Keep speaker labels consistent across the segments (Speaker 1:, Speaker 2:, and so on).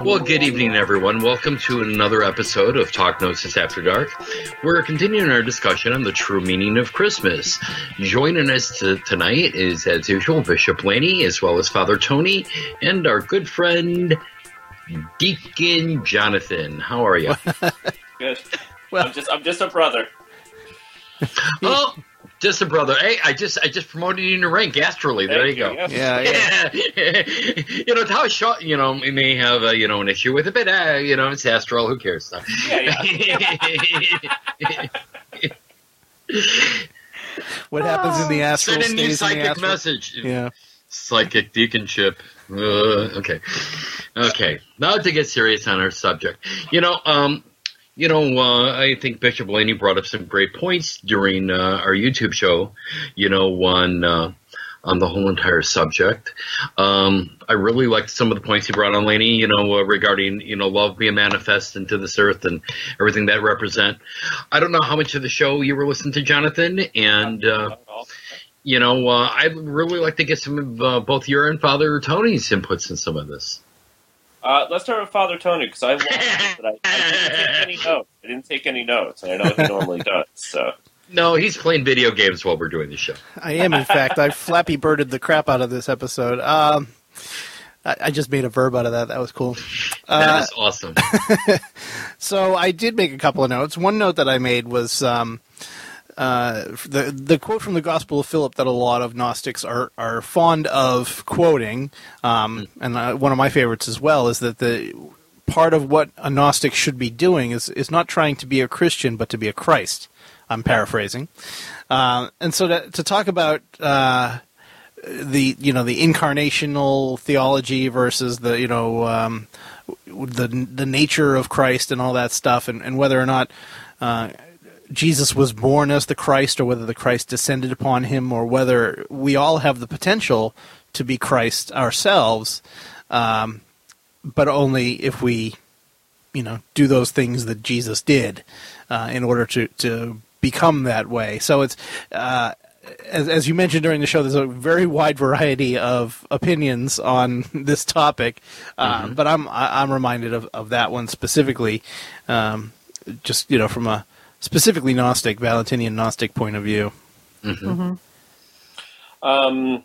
Speaker 1: Well, good evening, everyone. Welcome to another episode of Talk Gnosis After Dark. We're continuing our discussion on the true meaning of Christmas. Joining us to, tonight is, as usual, Bishop Lainie, as well as Father Tony, and our good friend Deacon Jonathan. How are you?
Speaker 2: Good. Well, I'm just I'm just a brother.
Speaker 1: oh, just a brother. Hey, I just I just promoted you to rank astrally. There you, you go.
Speaker 3: Yeah, yeah.
Speaker 1: you know, how short. You know, we may have uh, you know an issue with it, but uh, you know, it's astral. Who cares?
Speaker 2: Yeah, yeah.
Speaker 3: what happens in the astral
Speaker 1: Send a new
Speaker 3: in the
Speaker 1: psychic message.
Speaker 3: Yeah.
Speaker 1: Psychic deaconship. Uh, okay. Okay. Now to get serious on our subject. You know, um, you know, uh, I think Bishop Lainie brought up some great points during uh, our YouTube show. You know, on uh, on the whole entire subject. Um, I really liked some of the points he brought on Lainie. You know, uh, regarding you know love being manifest into this earth and everything that represent. I don't know how much of the show you were listening to, Jonathan, and. Uh, you know, uh, I'd really like to get some of both your and Father Tony's inputs in some of this.
Speaker 2: Uh, let's start with Father Tony because I, watched it, but I, I didn't take any notes. I didn't take any notes. I know he normally does. So
Speaker 1: No, he's playing video games while we're doing the show.
Speaker 3: I am, in fact. I flappy birded the crap out of this episode. Um, I, I just made a verb out of that. That was cool.
Speaker 1: That
Speaker 3: Uh,
Speaker 1: is awesome.
Speaker 3: so I did make a couple of notes. One note that I made was um, uh, the the quote from the Gospel of Philip that a lot of Gnostics are are fond of quoting, um, and uh, one of my favorites as well is that the part of what a Gnostic should be doing is is not trying to be a Christian but to be a Christ. I'm paraphrasing, uh, and so to, to talk about. Uh, the you know the incarnational theology versus the you know um, the the nature of Christ and all that stuff, and, and whether or not uh, Jesus was born as the Christ, or whether the Christ descended upon him, or whether we all have the potential to be Christ ourselves, um, but only if we, you know, do those things that Jesus did uh, in order to to become that way. So it's. Uh, as, as you mentioned during the show, there's a very wide variety of opinions on this topic, uh, but I'm I- I'm reminded of, of that one specifically, um, just you know from a specifically Gnostic, Valentinian Gnostic point of view.
Speaker 2: um,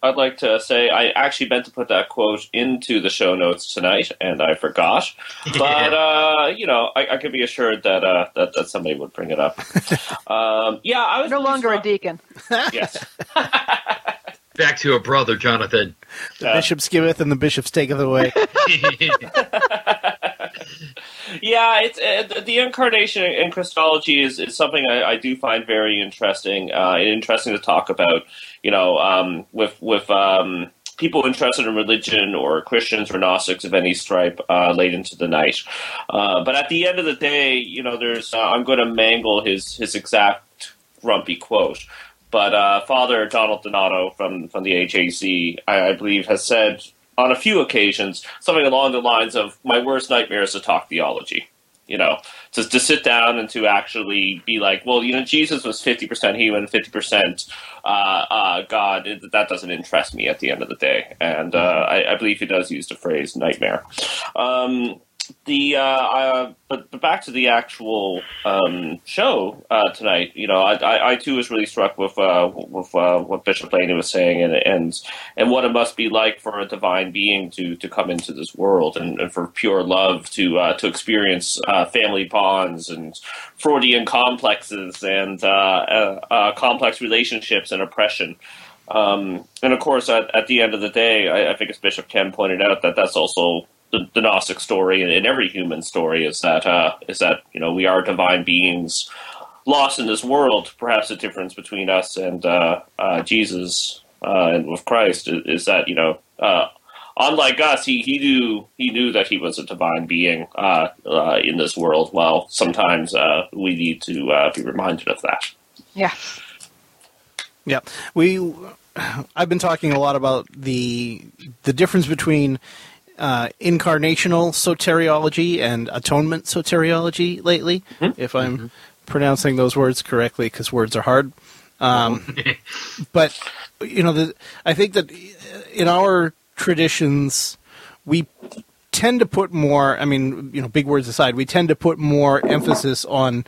Speaker 2: I'd like to say I actually meant to put that quote into the show notes tonight, and I forgot. But uh, you know, I, I could be assured that uh, that that somebody would bring it up. um, yeah, I was
Speaker 4: No
Speaker 2: really
Speaker 4: longer a deacon.
Speaker 2: Yes.
Speaker 1: Back to a brother, Jonathan.
Speaker 3: The
Speaker 2: Uh,
Speaker 3: bishops giveth and the bishops taketh away.
Speaker 2: Yeah, it's uh, the incarnation in Christology is, is something I, I do find very interesting. Uh, interesting to talk about. You know, um, with with um, people interested in religion or Christians or Gnostics of any stripe uh, late into the night. Uh, but at the end of the day, you know, there's uh, I'm going to mangle his his exact grumpy quote. But uh, Father Donald Donato from from the HAC, I, I believe, has said on a few occasions something along the lines of "My worst nightmare is to talk theology." You know, to to sit down and to actually be like, well, you know, Jesus was fifty percent human, fifty percent uh, uh, God. It- That doesn't interest me at the end of the day, and uh, I, I believe he does use the phrase "nightmare." Um, the uh, uh, but, but back to the actual um, show uh, tonight. You know, I, I, I too was really struck with uh, with uh, what Bishop Lainie was saying, and and and what it must be like for a divine being to to come into this world, and, and for pure love to uh, to experience family bonds and Freudian complexes and complex relationships and oppression. Um, and of course, at, at the end of the day, I, I think as Bishop Ken pointed out, that that's also the, the Gnostic story and, and every human story is that uh, is that you know we are divine beings lost in this world. Perhaps the difference between us and uh, uh, Jesus uh, and with Christ is, is that you know. Uh, Unlike us, he, he knew he knew that he was a divine being uh, uh, in this world. Well, sometimes uh, we need to uh, be reminded of that.
Speaker 4: Yeah.
Speaker 3: Yeah, we. I've been talking a lot about the the difference between uh, incarnational soteriology and atonement soteriology lately. If I'm pronouncing those words correctly, because words are hard. Um, but you know, the, I think that in our traditions, we tend to put more. I mean, you know, big words aside, we tend to put more emphasis on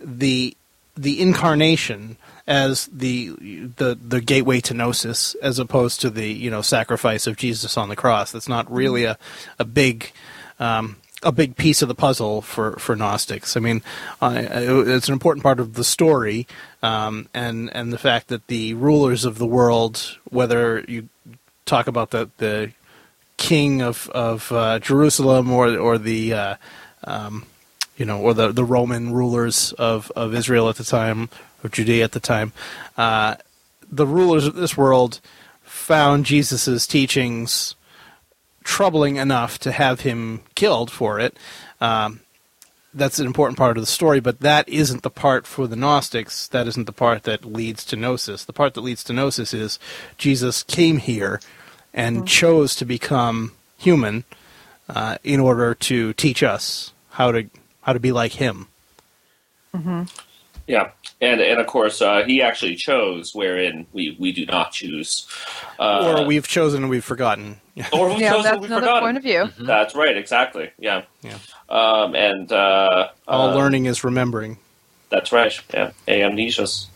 Speaker 3: the the incarnation as the the the gateway to gnosis, as opposed to the you know sacrifice of Jesus on the cross. That's not really a a big um, a big piece of the puzzle for, for Gnostics. I mean, uh, it's an important part of the story, um, and and the fact that the rulers of the world, whether you talk about the the king of of uh, Jerusalem or or the uh, um, you know or the the Roman rulers of of Israel at the time of Judea at the time, uh, the rulers of this world found Jesus's teachings troubling enough to have him killed for it. Um, that's an important part of the story, but that isn't the part for the Gnostics. That isn't the part that leads to Gnosis. The part that leads to Gnosis is Jesus came here and mm-hmm. chose to become human uh, in order to teach us how to how to be like Him.
Speaker 2: Mm-hmm. Yeah, and and of course uh, he actually chose, wherein we, we do not choose,
Speaker 3: uh, or we've chosen and we've forgotten.
Speaker 4: or we've yeah, chosen that's we've another forgotten. point of view.
Speaker 2: Mm-hmm. That's right, exactly. Yeah, yeah. Um, and uh,
Speaker 3: all uh, learning is remembering.
Speaker 2: That's right. Yeah, amnesias.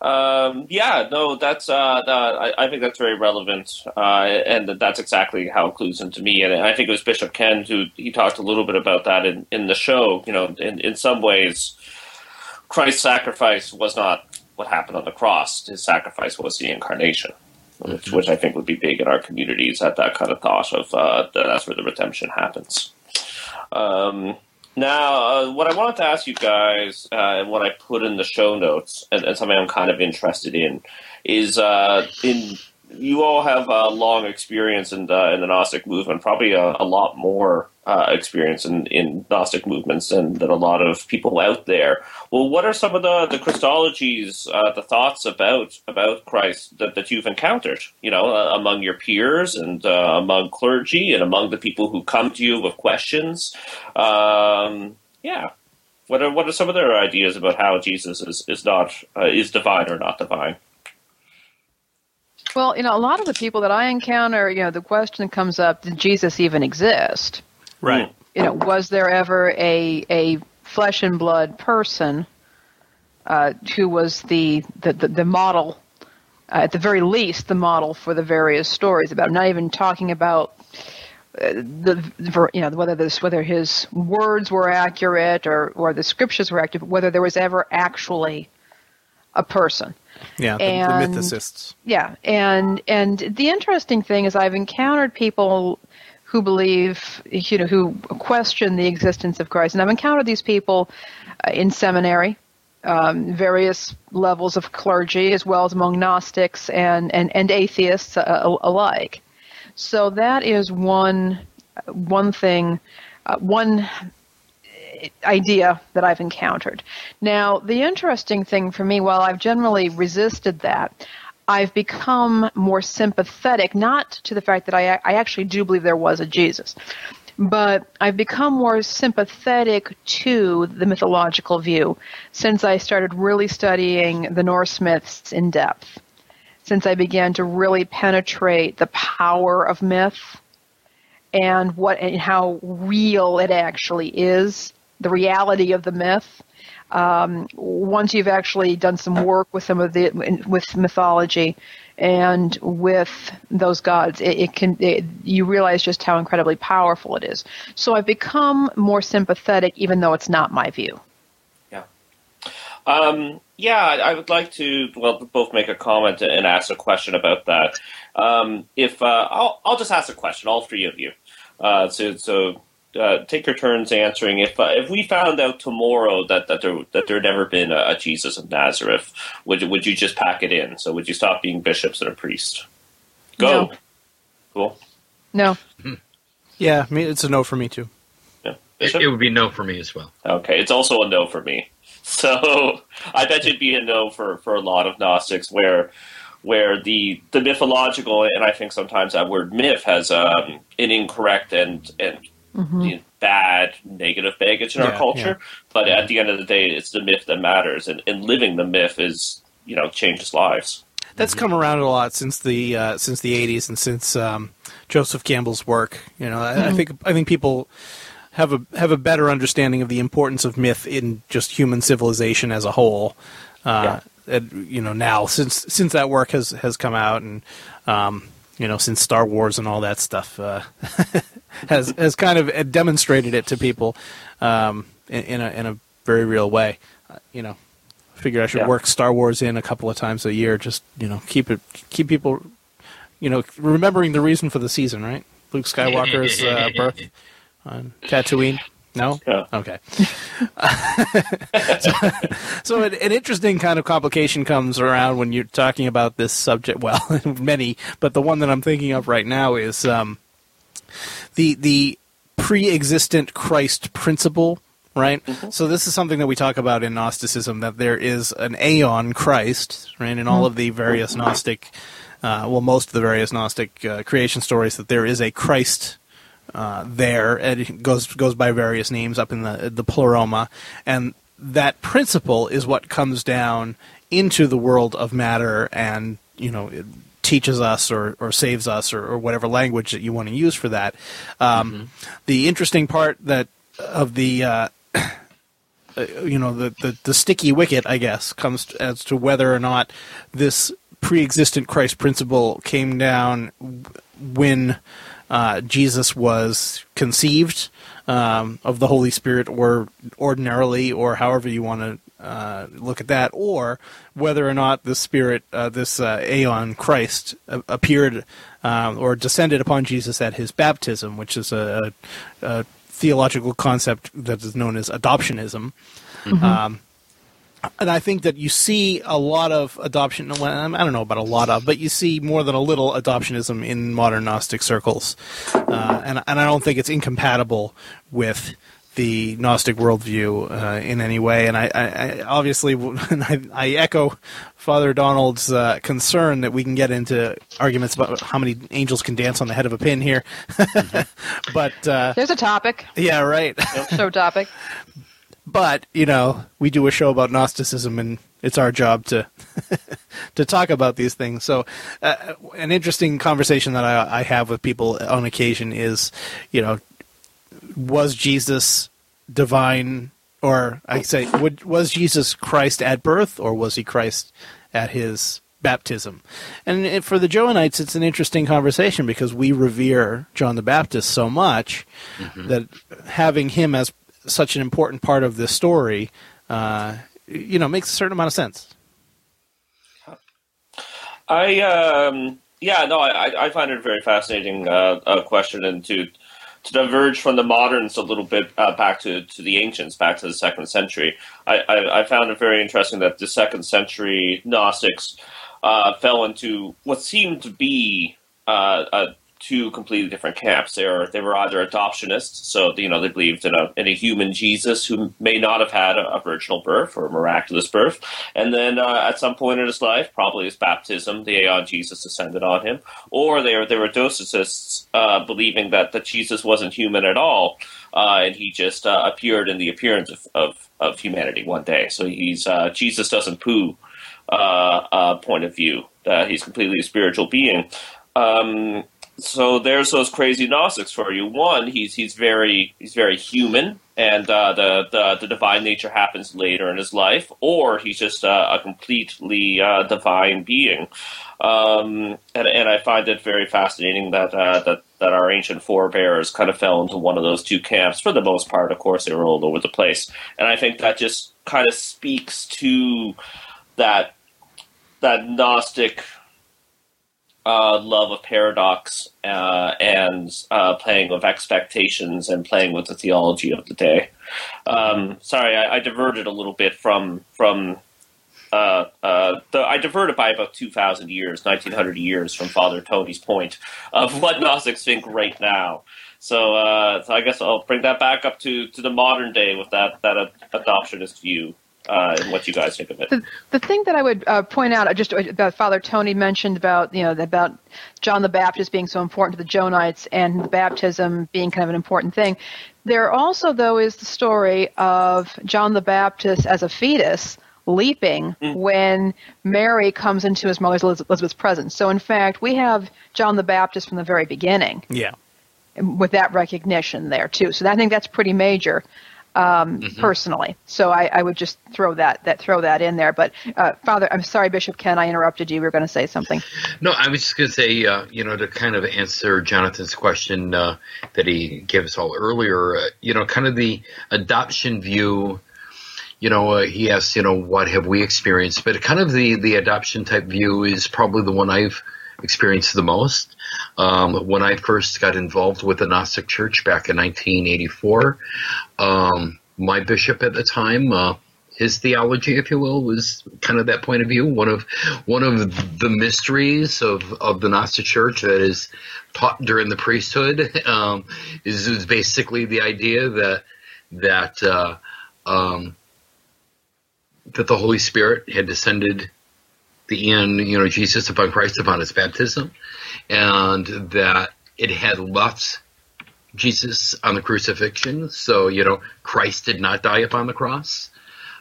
Speaker 2: Um, yeah, no, that's uh, that, I, I, think that's very relevant, uh, and that's exactly how it clues into me. And I think it was Bishop Ken who he talked a little bit about that in, in the show. You know, in, in some ways, Christ's sacrifice was not what happened on the cross. His sacrifice was the incarnation, which, mm-hmm. which I think would be big in our communities. At that kind of thought of uh, that that's where the redemption happens. Um, now, uh, what I wanted to ask you guys, uh, and what I put in the show notes, and, and something I'm kind of interested in, is uh, in you all have a long experience in the, in the Gnostic movement, probably a, a lot more uh, experience in, in Gnostic movements and than a lot of people out there. Well, what are some of the, the Christologies, uh, the thoughts about about Christ that, that you've encountered, you know, uh, among your peers and uh, among clergy and among the people who come to you with questions? Um, yeah. What are, what are some of their ideas about how Jesus is, is not uh, is divine or not divine?
Speaker 4: Well, you know, a lot of the people that I encounter, you know, the question comes up: Did Jesus even exist?
Speaker 3: Right.
Speaker 4: You know, was there ever a a flesh and blood person uh, who was the the, the, the model, uh, at the very least, the model for the various stories about? I'm not even talking about uh, the you know whether this whether his words were accurate or or the scriptures were accurate, whether there was ever actually a person.
Speaker 3: Yeah, the, and, the mythicists.
Speaker 4: Yeah, and and the interesting thing is I've encountered people who believe, you know, who question the existence of Christ, and I've encountered these people uh, in seminary, um, various levels of clergy, as well as among Gnostics and and and atheists uh, alike. So that is one one thing, uh, one idea that I've encountered. Now, the interesting thing for me, while I've generally resisted that, I've become more sympathetic, not to the fact that I, I actually do believe there was a Jesus, but I've become more sympathetic to the mythological view since I started really studying the Norse myths in depth. Since I began to really penetrate the power of myth and what and how real it actually is the reality of the myth. Um, once you've actually done some work with some of the with mythology and with those gods, it, it can it, you realize just how incredibly powerful it is. So I've become more sympathetic, even though it's not my view.
Speaker 2: Yeah. Um, yeah, I would like to well both make a comment and ask a question about that. Um, if uh, I'll, I'll just ask a question, all three of you. Uh, so, so uh, take your turns answering. If uh, if we found out tomorrow that, that there that there had never been a, a, Jesus of Nazareth, would would you just pack it in? So would you stop being bishops and a priest? Go.
Speaker 4: No.
Speaker 2: Cool.
Speaker 4: No.
Speaker 3: Yeah, I mean, it's a no for me too.
Speaker 1: Yeah. It, it, would be no for me as well.
Speaker 2: Okay, it's also a no for me. So I bet it'd be a no for, for a lot of Gnostics where where the the mythological and I think sometimes that word myth has um, an incorrect and and mm-hmm. you know, bad negative baggage in yeah, our culture. Yeah. But mm-hmm. at the end of the day, it's the myth that matters, and, and living the myth is you know changes lives.
Speaker 3: that's come around a lot since the uh, since the '80s and since um, Joseph Campbell's work. You know, I, I think I think people have a have a better understanding of the importance of myth in just human civilization as a whole. Uh, and, you know, now since since that work has has come out and um, you know since Star Wars and all that stuff uh, has has kind of demonstrated it to people um, in, in a in a very real way. Uh, you know, figure I should
Speaker 2: Yeah.
Speaker 3: work Star Wars in a couple of times a year. Just you know, keep it keep people you know remembering the reason for the season, right? Luke Skywalker's uh, birth on Tatooine. No.
Speaker 2: Yeah.
Speaker 3: Okay. so so an, an interesting kind of complication comes around when you're talking about this subject. Well, many, but the one that I'm thinking of right now is um, the the pre-existent Christ principle. Right. So this is something that we talk about in Gnosticism that there is an aeon Christ, right? In all of the various Gnostic, uh, well, most of the various Gnostic uh, creation stories, that there is a Christ uh, there, and it goes goes by various names up in the the pleroma, and that principle is what comes down into the world of matter, and you know teaches us or, or saves us or, or whatever language that you want to use for that. Um, The interesting part that of the uh, uh, you know the, the the sticky wicket, I guess, comes as to whether or not this pre-existent Christ principle came down when uh, Jesus was conceived um, of the Holy Spirit, or ordinarily, or however you want to uh, look at that, or whether or not the Spirit, uh, this uh, Aeon Christ, uh, appeared um, or descended upon Jesus at his baptism, which is a, a theological concept that is known as adoptionism. Um, and I think that you see a lot of adoption. Well, I don't know about a lot of, but you see more than a little adoptionism in modern Gnostic circles, uh, and and I don't think it's incompatible with the Gnostic worldview uh, in any way. And I, I, I obviously I, I echo Father Donald's uh, concern that we can get into arguments about how many angels can dance on the head of a pin here, but uh,
Speaker 4: There's a topic,
Speaker 3: yeah, right.
Speaker 4: show topic.
Speaker 3: but you know we do a show about gnosticism and it's our job to to talk about these things so uh, an interesting conversation that I, I have with people on occasion is you know was jesus divine or i say would, was jesus christ at birth or was he christ at his baptism and for the johannites it's an interesting conversation because we revere john the baptist so much that having him as such an important part of this story, uh, you know, makes a certain amount of sense.
Speaker 2: I um, yeah, no, I, I find it a very fascinating uh, uh, question, and to to diverge from the moderns a little bit uh, back to, to the ancients, back to the second century. I, I, I found it very interesting that the second century Gnostics uh, fell into what seemed to be uh, two completely different camps. They were they were either adoptionists, so you know they believed in a in a human Jesus who may not have had a, a virginal birth or a miraculous birth, and then uh, at some point in his life, probably his baptism, the Aeon Jesus descended on him, or they were they were docetists, uh, believing that that Jesus wasn't human at all, uh, and he just uh, appeared in the appearance of, of, of humanity one day. So he's uh, Jesus doesn't poo. Uh, point of view, he's completely a spiritual being. Um, so there's those crazy Gnostics for you. One, he's he's very he's very human, and uh, the, the the divine nature happens later in his life, or he's just uh, a completely uh, divine being. Um, and, and I find it very fascinating that uh, that that our ancient forebears kind of fell into one of those two camps. For the most part, of course, they were all over the place, and I think that just kind of speaks to that that Gnostic uh, love of paradox uh, and uh, playing with expectations and playing with the theology of the day. Um, sorry, I, I diverted a little bit from from. Uh, uh, the, I diverted by about two thousand years, nineteen hundred years, from Father Tony's point of what Gnostics think right now. So, uh, so I guess I'll bring that back up to, to the modern day with that that adoptionist view uh, and what you guys think of it.
Speaker 4: The, the thing that I would uh, point out, uh, just about Father Tony mentioned about you know about John the Baptist being so important to the Johannites and the baptism being kind of an important thing. There also, though, is the story of John the Baptist as a fetus leaping when Mary comes into his mother Elizabeth's presence. So, in fact, we have John the Baptist from the very beginning
Speaker 3: Yeah.
Speaker 4: with that recognition there too. So I think that's pretty major, um, personally. So I, I would just throw that that throw that in there. But uh, Father, I'm sorry, Bishop Ken, I interrupted you. We were going to say something.
Speaker 1: No, I was just going to say, uh, you know, to kind of answer Jonathan's question uh, that he gave us all earlier, uh, you know, kind of the adoption view. You know, uh, he asked, you know, what have we experienced? But kind of the the adoption type view is probably the one I've experienced the most. Um, when I first got involved with the Gnostic Church back in 1984, um, my bishop at the time. Uh, his theology, if you will, was kind of that point of view. One of one of the mysteries of, of the Gnostic Church that is taught during the priesthood um, is, is basically the idea that that uh, um, that the Holy Spirit had descended the in you know Jesus upon Christ upon his baptism, and that it had left Jesus on the crucifixion. So you know Christ did not die upon the cross.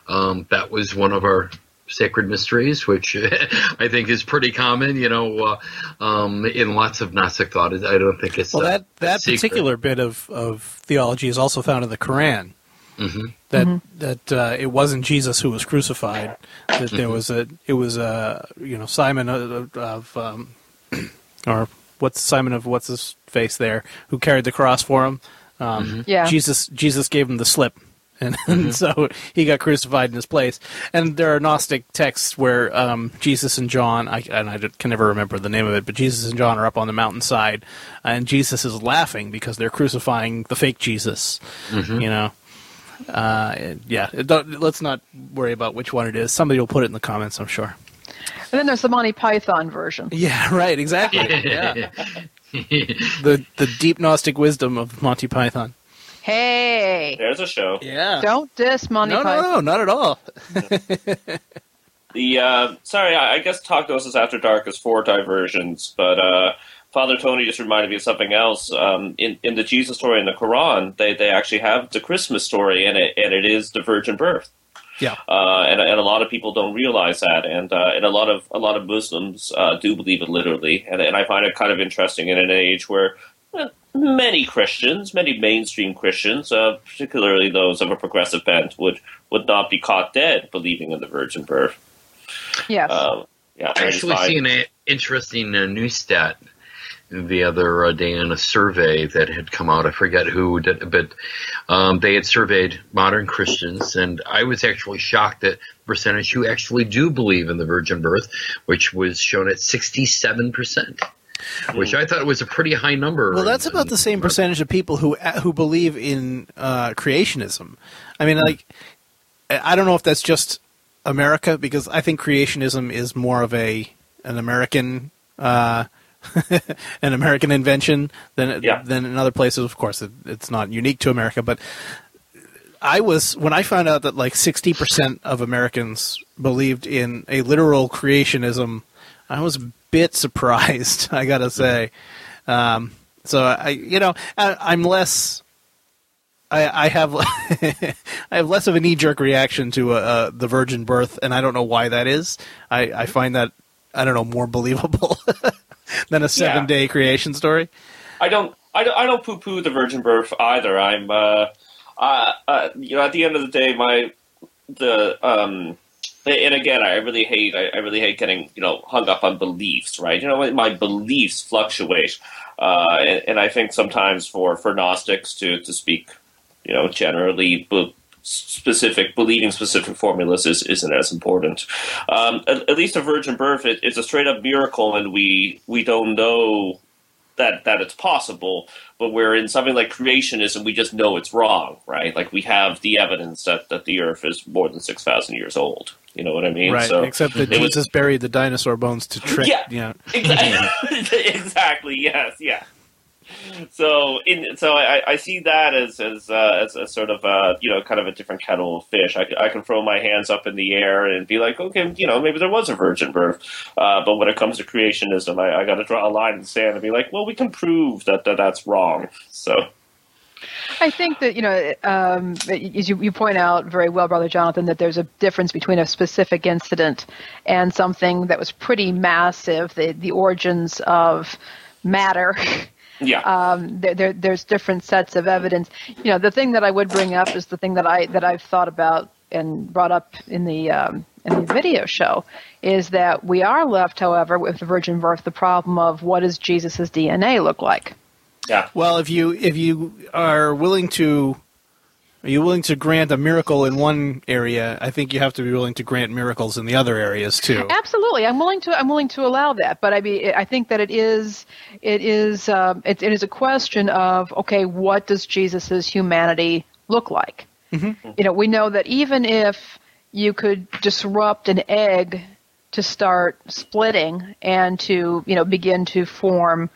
Speaker 1: Um, that was one of our sacred mysteries, which I think is pretty common. You know, uh, um, in lots of Gnostic thought. I don't think it's
Speaker 3: Well, that that particular bit of, of theology is also found in the Quran.
Speaker 1: Mhm.
Speaker 3: That that uh, it wasn't Jesus who was crucified. That there was a it was a you know Simon of, of um, or what's Simon of what's his face there who carried the cross for him. Um,
Speaker 4: Yeah.
Speaker 3: Jesus Jesus gave him the slip. And, and so he got crucified in his place. And there are Gnostic texts where um, Jesus and John, I, and I can never remember the name of it, but Jesus and John are up on the mountainside, and Jesus is laughing because they're crucifying the fake Jesus. You know, uh, yeah. don't- let's not worry about which one it is. Somebody will put it in the comments, I'm sure.
Speaker 4: And then there's the Monty Python version.
Speaker 3: Yeah, right. Exactly. yeah. The the deep Gnostic wisdom of Monty Python.
Speaker 4: Hey,
Speaker 2: There's a show.
Speaker 3: Yeah.
Speaker 4: don't diss Monty
Speaker 3: no, no,
Speaker 4: Python.
Speaker 3: no, not at all.
Speaker 2: The uh, sorry, I, I guess Talk Gnosis After Dark is four diversions, but uh, Father Tony just reminded me of something else. Um, in in the Jesus story in the Quran, they they actually have the Christmas story, and it and it is the virgin birth.
Speaker 3: Yeah.
Speaker 2: Uh, and, and a lot of people don't realize that, and uh, and a lot of a lot of Muslims uh, do believe it literally, and, and I find it kind of interesting in an age where uh, many Christians, many mainstream Christians, uh, particularly those of a progressive bent, would would not be caught dead believing in the virgin birth.
Speaker 4: Yes.
Speaker 2: Um, yeah,
Speaker 1: I actually
Speaker 2: find-
Speaker 1: seen an interesting uh, news stat the other uh, day in a survey that had come out. I forget who did, but um, they had surveyed modern Christians, and I was actually shocked at the percentage who actually do believe in the virgin birth, which was shown at sixty-seven percent. Which I thought was a pretty high number.
Speaker 3: Well, that's
Speaker 1: in-
Speaker 3: about the same percentage of people who who believe in uh, creationism. I mean, like, I I don't know if that's just America because I think creationism is more of a an American uh, an American invention than
Speaker 2: Yeah.
Speaker 3: than in other places. Of course, it, it's not unique to America, but I was when I found out that like sixty percent of Americans believed in a literal creationism. I was a bit surprised. I gotta say. Um, so I, you know, I, I'm less. I, I have I have less of a knee jerk reaction to uh, uh, the virgin birth, and I don't know why that is. I, I find that I don't know more believable than a seven day creation story.
Speaker 2: I don't, I don't, I don't poo-poo the virgin birth either. I'm, uh, uh, uh, you know, at the end of the day, my the um, and again, I really hate, I, I really hate getting you know hung up on beliefs, right? You know, my beliefs fluctuate, uh, and, and I think sometimes for for Gnostics to to speak, you know, generally. But, specific believing specific formulas is, isn't as important. Um, at, at least a virgin birth, it, it's a straight up miracle, and we we don't know that that it's possible. But where in something like creationism, we just know it's wrong, right? Like we have the evidence that, that the Earth is more than six thousand years old. You know what I mean?
Speaker 3: Right.
Speaker 2: So
Speaker 3: Except that
Speaker 2: it was-
Speaker 3: Jesus buried the dinosaur bones to trick.
Speaker 2: Yeah.
Speaker 3: You know,
Speaker 2: exactly, exactly. Yes, yeah. So, in so I, I see that as as uh, as a sort of uh, you know kind of a different kettle of fish. I can throw my hands up in the air and be like, okay, you know, maybe there was a virgin birth. Uh, but when it comes to creationism, I, I got to draw a line in the sand and be like, well, we can prove that, that that's wrong. So,
Speaker 4: I think that you know, um, as you, you point out very well, brother Jonathan, that there's a difference between a specific incident and something that was pretty massive. The the origins of matter.
Speaker 2: Yeah.
Speaker 4: Um, there, there, there's different sets of evidence. You know, the thing that I would bring up is the thing that I that I've thought about and brought up in the um, in the video show is that we are left, however, with the virgin birth, the problem of what does Jesus' DNA look like?
Speaker 2: Yeah.
Speaker 3: Well, if you if you are willing to are you willing to grant a miracle in one area? I think you have to be willing to grant miracles in the other areas too.
Speaker 4: Absolutely, I'm willing to. I'm willing to allow that, but I mean, I think that it is, it is, um, it, it is a question of okay, what does Jesus's humanity look like? Mm-hmm. You know, we know that even if you could disrupt an egg to start splitting and to you know begin to form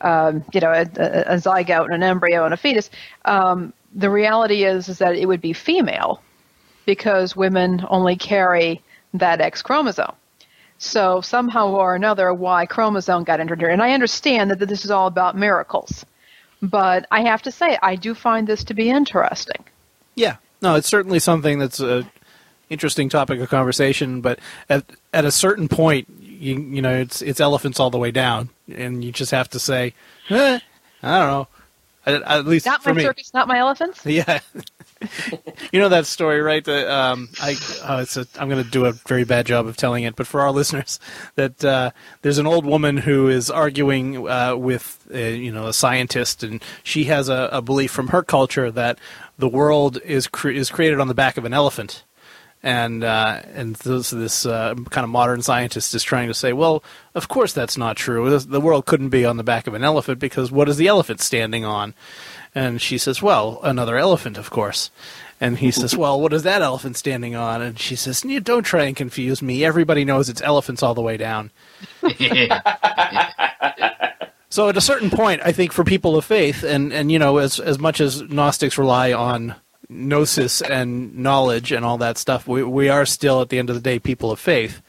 Speaker 4: um, you know a, a, zygote and an embryo and a fetus. Um, the reality is is that it would be female because women only carry that X chromosome. So somehow or another, Y chromosome got introduced. And I understand that this is all about miracles, but I have to say I do find this to be interesting.
Speaker 3: Yeah, no, it's certainly something that's a interesting topic of conversation. But at at a certain point, you you know, it's it's elephants all the way down, and you just have to say, eh, I don't know. At, at least
Speaker 4: not
Speaker 3: for
Speaker 4: my
Speaker 3: me.
Speaker 4: circus, not my elephants.
Speaker 3: Yeah. you know that story, right? That um, I uh, it's a, I'm going to do a very bad job of telling it, but for our listeners, that uh, there's an old woman who is arguing uh, with uh, you know a scientist, and she has a, a belief from her culture that the world is cre- is created on the back of an elephant, and uh, and this, this uh, kind of modern scientist is trying to say, well, of course that's not true. The world couldn't be on the back of an elephant because what is the elephant standing on? And she says, well, another elephant, of course. And he says, well, what is that elephant standing on? And she says, don't try and confuse me. Everybody knows it's elephants all the way down. so at a certain point, I think for people of faith, and, and you know, as, as much as Gnostics rely on gnosis and knowledge and all that stuff, we, we are still, at the end of the day, people of faith.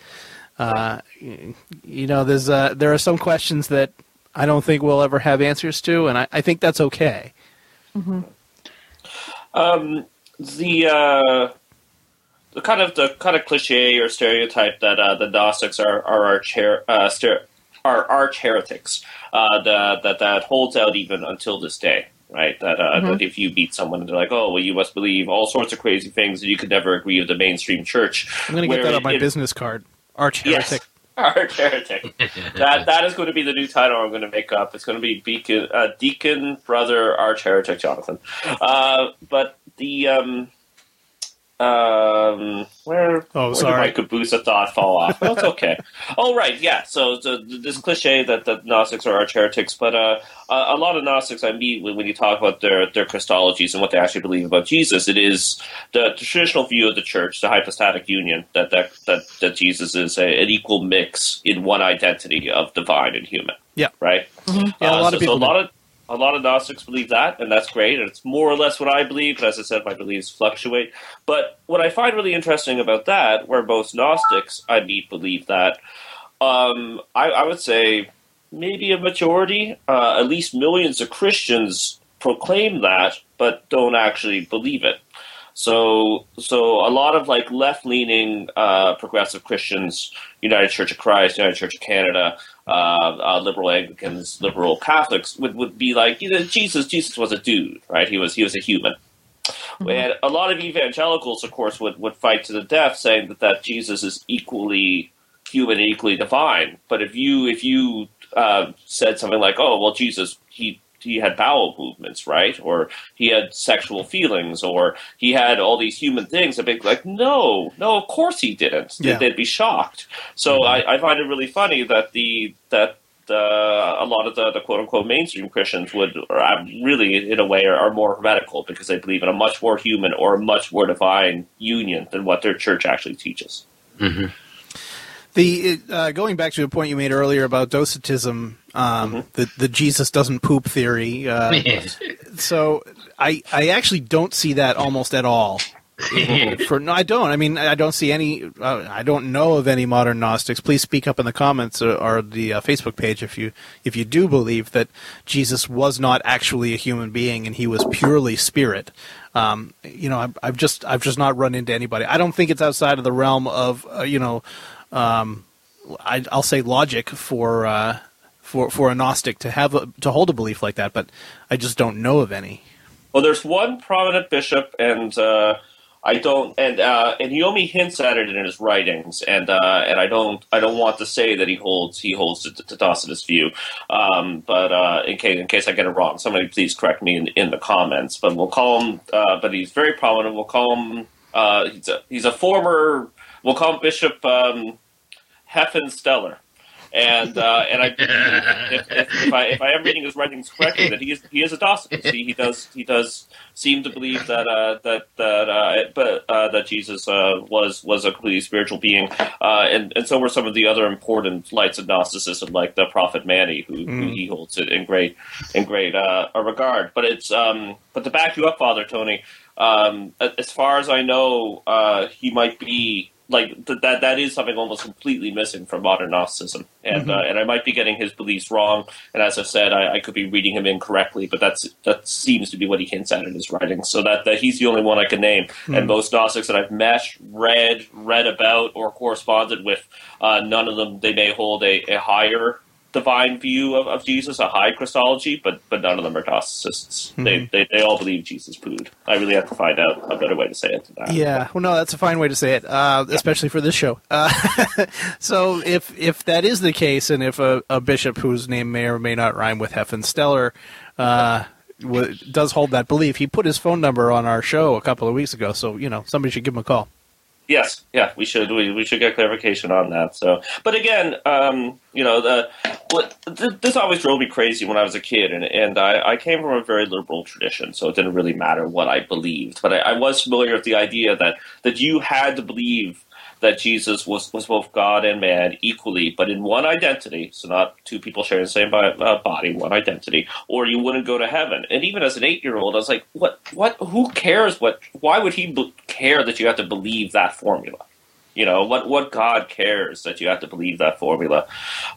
Speaker 3: Uh, you know, there's uh, there are some questions that I don't think we'll ever have answers to, and I, I think that's okay.
Speaker 2: Mm-hmm. Um, the uh, the kind of the kind of cliche or stereotype that uh, the Gnostics are are arch, uh, are arch heretics uh, that, that that holds out even until this day. Right, that, uh, mm-hmm. that if you beat someone, and they're like, "Oh, well, you must believe all sorts of crazy things, and you could never agree with the mainstream church."
Speaker 3: I'm going to get that on my it, business card. Arch heretic.
Speaker 2: Yes. Arch heretic. that that is going to be the new title I'm going to make up. It's going to be Beacon, uh, Deacon Brother Arch Heretic Jonathan. Uh, but the um, um, where,
Speaker 3: oh,
Speaker 2: where
Speaker 3: sorry.
Speaker 2: did my caboose thought fall off? Well, it's okay. oh, right, yeah. So, so this cliche that the Gnostics are arch heretics, but uh, a lot of Gnostics I meet when, when you talk about their their Christologies and what they actually believe about Jesus, it is the, the traditional view of the church, the hypostatic union, that that that, that Jesus is a, an equal mix in one identity of divine and human.
Speaker 3: Yeah.
Speaker 2: Right.
Speaker 3: Mm-hmm. Yeah, a lot
Speaker 2: uh, so,
Speaker 3: of people.
Speaker 2: So a lot of a lot of Gnostics believe that, and that's great. And it's more or less what I believe. But as I said, my beliefs fluctuate. But what I find really interesting about that, where most Gnostics I meet believe that, um, I, I, would say maybe a majority, uh, at least millions of Christians proclaim that, but don't actually believe it. So, so a lot of like left-leaning uh, progressive Christians, United Church of Christ, United Church of Canada, uh, uh, liberal Anglicans, liberal Catholics would, would be like, you know, Jesus, Jesus was a dude, right? He was he was a human. Mm-hmm. And a lot of evangelicals, of course, would, would fight to the death, saying that, that Jesus is equally human and equally divine. But if you if you uh, said something like, "Oh, well, Jesus he he had bowel movements, right? Or he had sexual feelings, or he had all these human things. I'd be like, no, no, of course he didn't.
Speaker 3: Yeah.
Speaker 2: They'd be shocked. So mm-hmm. I, I, find it really funny that the that uh, a lot of the, the quote unquote mainstream Christians would or really, in a way, are, are, more heretical because they believe in a much more human or a much more divine union than what their church actually teaches.
Speaker 1: Mm-hmm.
Speaker 3: The uh, going back to a point you made earlier about docetism, um, mm-hmm. the the Jesus doesn't poop theory. Uh, so I I actually don't see that almost at all. for no, I don't. I mean, I don't see any. Uh, I don't know of any modern Gnostics. Please speak up in the comments or, or the uh, Facebook page if you if you do believe that Jesus was not actually a human being and he was purely spirit. Um, you know, I've, I've, just I've just not run into anybody. I don't think it's outside of the realm of uh, you know, um, I, will say logic for uh, for for a Gnostic to have a, to hold a belief like that, but I just don't know of any.
Speaker 2: Well, there's one prominent bishop, and uh, I don't, and uh, and he only hints at it in his writings, and uh, and I don't, I don't want to say that he holds he holds to, to Docetists' view, um, but uh, in case in case I get it wrong, somebody please correct me in, in the comments. But we'll call him, uh, but he's very prominent. We'll call him, uh, he's a he's a former, we'll call him Bishop um, Heffensteller and uh, and I if, if, if, I if I am reading his writings correctly, that he is he is a Docetist. He, he does he does seem to believe that uh, that that uh, but uh, that Jesus uh, was was a completely spiritual being, uh, and and so were some of the other important lights of Gnosticism, like the Prophet Mani, who, mm. who he holds in great in great regard. But it's um, but to back you up, Father Tony, um, as far as I know, he might be like th- that that is something almost completely missing from modern Gnosticism, and mm-hmm. uh, and I might be getting his beliefs wrong. And as I said, I, I, could be reading him incorrectly, but that's that seems to be what he hints at in his writings. So that, that he's the only one I can name. Mm-hmm. And most Gnostics that I've met, read, read about, or corresponded with, uh, none of them they may hold a, a higher divine view of, of Jesus, a high Christology, but but none of them are Docetists. Mm-hmm. They, they, they all believe Jesus pooed. I really have to find out a better way to say it.
Speaker 3: Yeah, well, no, that's a fine way to say it, uh, yeah. especially for this show. Uh, so if if that is the case, and if a, a, bishop whose name may or may not rhyme with Heffensteller uh, does hold that belief, he put his phone number on our show a couple of weeks ago. So you know somebody should give him a call.
Speaker 2: Yes, yeah, we should we, we should get clarification on that. So, but again, um, you know, the what th- this always drove me crazy when I was a kid, and and I, I came from a very liberal tradition, so it didn't really matter what I believed, but I, I was familiar with the idea that that you had to believe that Jesus was, was both God and man equally, but in one identity, so not two people sharing the same uh, body, one identity, or you wouldn't go to heaven. And even as an eight year old, I was like, what, what, who cares what, why would he care that you have to believe that formula? You know, what, what God cares that you have to believe that formula?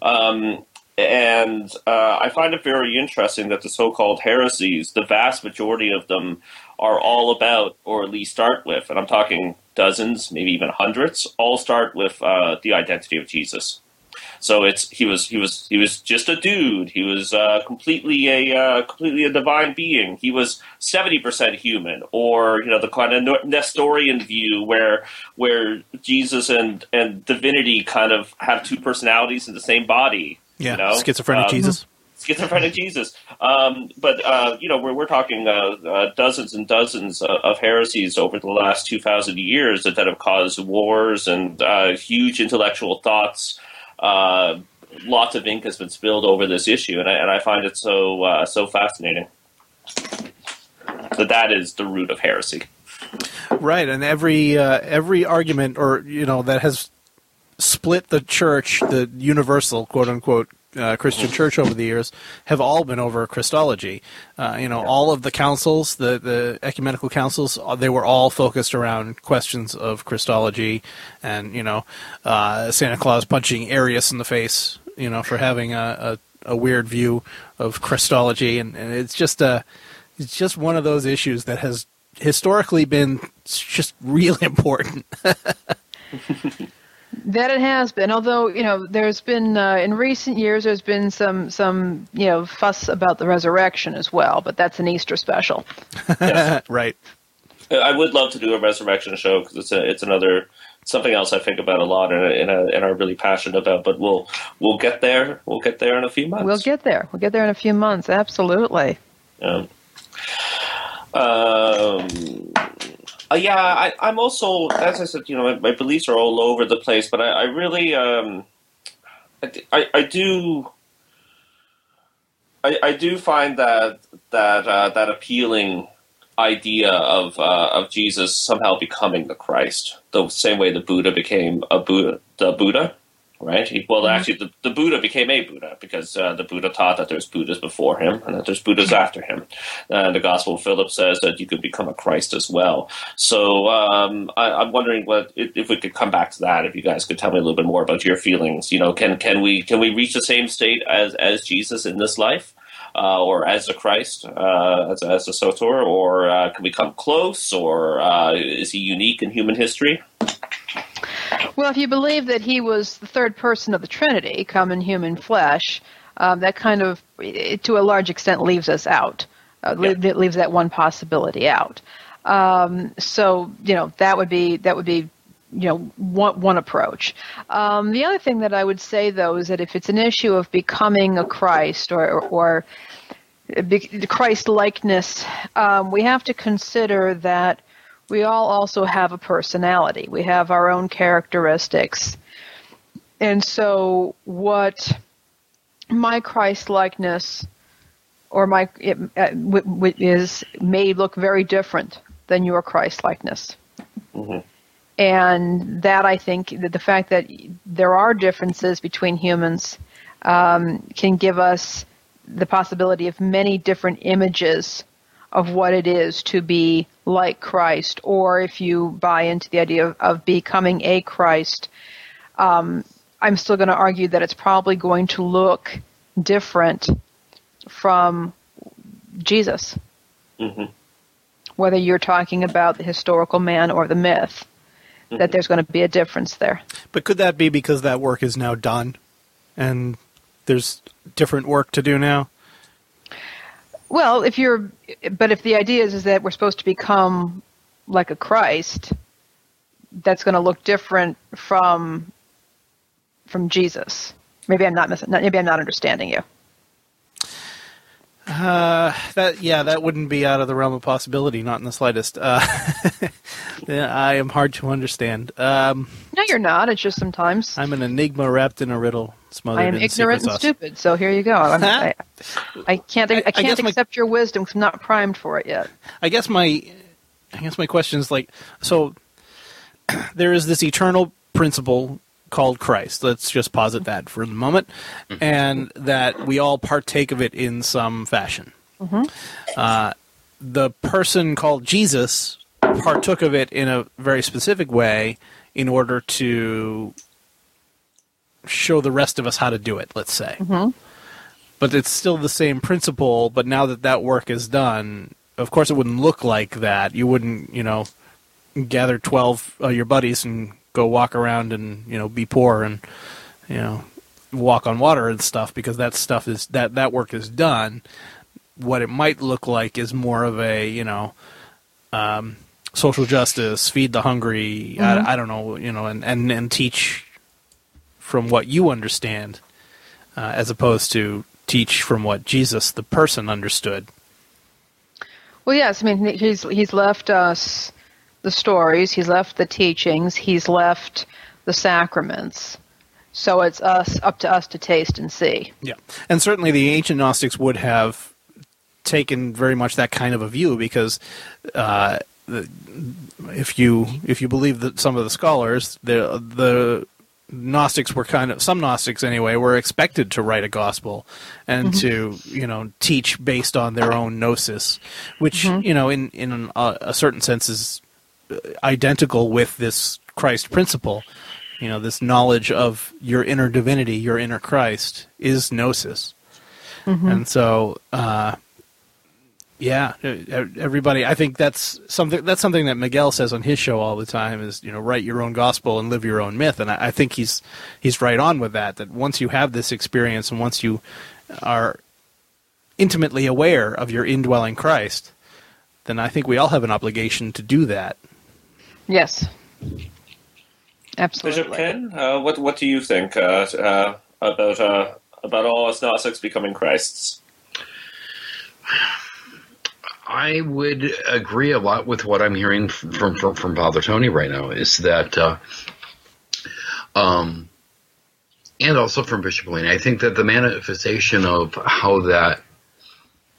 Speaker 2: Um, and uh, I find it very interesting that the so called heresies, the vast majority of them, are all about, or at least start with, and I'm talking dozens, maybe even hundreds, all start with uh, the identity of Jesus. So it's he was he was he was just a dude. He was uh, completely a uh, completely a divine being. He was seventy percent human, or you know the kind of Nestorian view where where Jesus and and divinity kind of have two personalities in the same body.
Speaker 3: Yeah,
Speaker 2: you know?
Speaker 3: schizophrenic um, Jesus
Speaker 2: schizophrenic Jesus. Um, but uh, you know, we're, we're talking uh, uh, dozens and dozens of heresies over the last two thousand years that, that have caused wars and uh, huge intellectual thoughts. Uh, lots of ink has been spilled over this issue, and I, and I find it so uh, so fascinating that that is the root of heresy.
Speaker 3: Right, and every every argument, or you know, that has split the church, the universal quote unquote uh, Christian church over the years have all been over Christology. Uh, you know, all of the councils, the, the ecumenical councils, uh, they were all focused around questions of Christology and, you know, uh, Santa Claus punching Arius in the face, you know, for having a, a, a weird view of Christology. And, and it's just a, it's just one of those issues that has historically been just really important.
Speaker 4: That it has been, although you know, there's been uh, in recent years there's been some some you know fuss about the resurrection as well, but that's an Easter special.
Speaker 3: right.
Speaker 2: I would love to do a resurrection show because it's a, it's another something else I think about a lot and, and, and are really passionate about. But we'll we'll get there. We'll get there in a few months.
Speaker 4: We'll get there. We'll get there in a few months. Absolutely.
Speaker 2: Yeah. Um, uh, yeah, I, am also, as I said, you know, my, my, beliefs are all over the place, but I, I really, um, I, I, do, I, I do find that that uh, that appealing idea of uh, of Jesus somehow becoming the Christ, the same way the Buddha became a Buddha, the Buddha. Right? Well, mm-hmm. actually, the, the Buddha became a Buddha because uh, the Buddha taught that there's Buddhas before him and that there's Buddhas after him. Uh, the Gospel of Philip says that you could become a Christ as well. So um, I, am wondering what if, if, we could come back to that. If you guys could tell me a little bit more about your feelings. You know, can can we can we reach the same state as as Jesus in this life? Uh, or as a Christ, uh, as, as a Soter, or uh, can we come close, or uh, is he unique in human history?
Speaker 4: Well, if you believe that he was the third person of the Trinity, come in human flesh, um, that kind of, to a large extent, leaves us out. Uh, yeah. It leaves that one possibility out. Um, so you know that would be that would be you know one one approach. Um, the other thing that I would say though is that if it's an issue of becoming a Christ or or, or Christ likeness, um, we have to consider that we all also have a personality. We have our own characteristics. And so what my Christ likeness or my it, uh, is may look very different than your Christ likeness. Mm-hmm. And that I think that the fact that there are differences between humans um, can give us the possibility of many different images of what it is to be like Christ, or if you buy into the idea of, of becoming a Christ, um, I'm still going to argue that it's probably going to look different from Jesus. Mm-hmm. Whether you're talking about the historical man or the myth, mm-hmm. that there's going to be a difference there.
Speaker 3: But could that be because that work is now done and there's different work to do now?
Speaker 4: Well, if you're, but if the idea is, is that we're supposed to become like a Christ, that's going to look different from from Jesus. Maybe I'm not missing. Maybe I'm not understanding you.
Speaker 3: Uh, that yeah, that wouldn't be out of the realm of possibility, not in the slightest. Uh, I am hard to understand. Um,
Speaker 4: no, you're not. It's just sometimes
Speaker 3: I'm an enigma wrapped in a riddle.
Speaker 4: Smothered I am ignorant and stupid. So here you go. I, I, can't. I, I can't accept my, your wisdom because I'm not primed for it yet.
Speaker 3: I guess my, I guess my question is like, so there is this eternal principle called Christ. Let's just posit that for the moment, mm-hmm. and that we all partake of it in some fashion. Mm-hmm. Uh, the person called Jesus partook of it in a very specific way in order to show the rest of us how to do it. Let's say, mm-hmm. but it's still the same principle. But now that that work is done, of course, it wouldn't look like that. You wouldn't, you know, gather twelve of your buddies and go walk around and you know be poor and you know walk on water and stuff because that stuff is that that work is done. What it might look like is more of a you know um, social justice, feed the hungry. Mm-hmm. I, I, don't know, you know, and, and and teach from what you understand, uh, as opposed to teach from what Jesus, the person, understood.
Speaker 4: Well, yes, I mean he's he's left us the stories, he's left the teachings, he's left the sacraments. So it's us up to us to taste and see.
Speaker 3: Yeah, and certainly the ancient Gnostics would have taken very much that kind of a view because uh, if you if you believe that some of the scholars, the the Gnostics were kind of some Gnostics anyway were expected to write a gospel and mm-hmm. to you know teach based on their own gnosis, which mm-hmm. you know in in a, a certain sense is identical with this Christ principle. You know, this knowledge of your inner divinity, your inner Christ, is gnosis. Mm-hmm. And so, uh, yeah, everybody. I think that's something. That's something that Miguel says on his show all the time. Is you know, write your own gospel and live your own myth. And I, I think he's he's right on with that. That once you have this experience and once you are intimately aware of your indwelling Christ, then I think we all have an obligation to do that.
Speaker 4: Yes. Absolutely.
Speaker 2: Bishop Ken, uh, what what do you think uh, uh, about uh, about all us Gnostics becoming Christs?
Speaker 1: I would agree a lot with what I'm hearing from from, from Father Tony right now. Is that, uh, um, and also from Bishop Lainie. I think that the manifestation of how that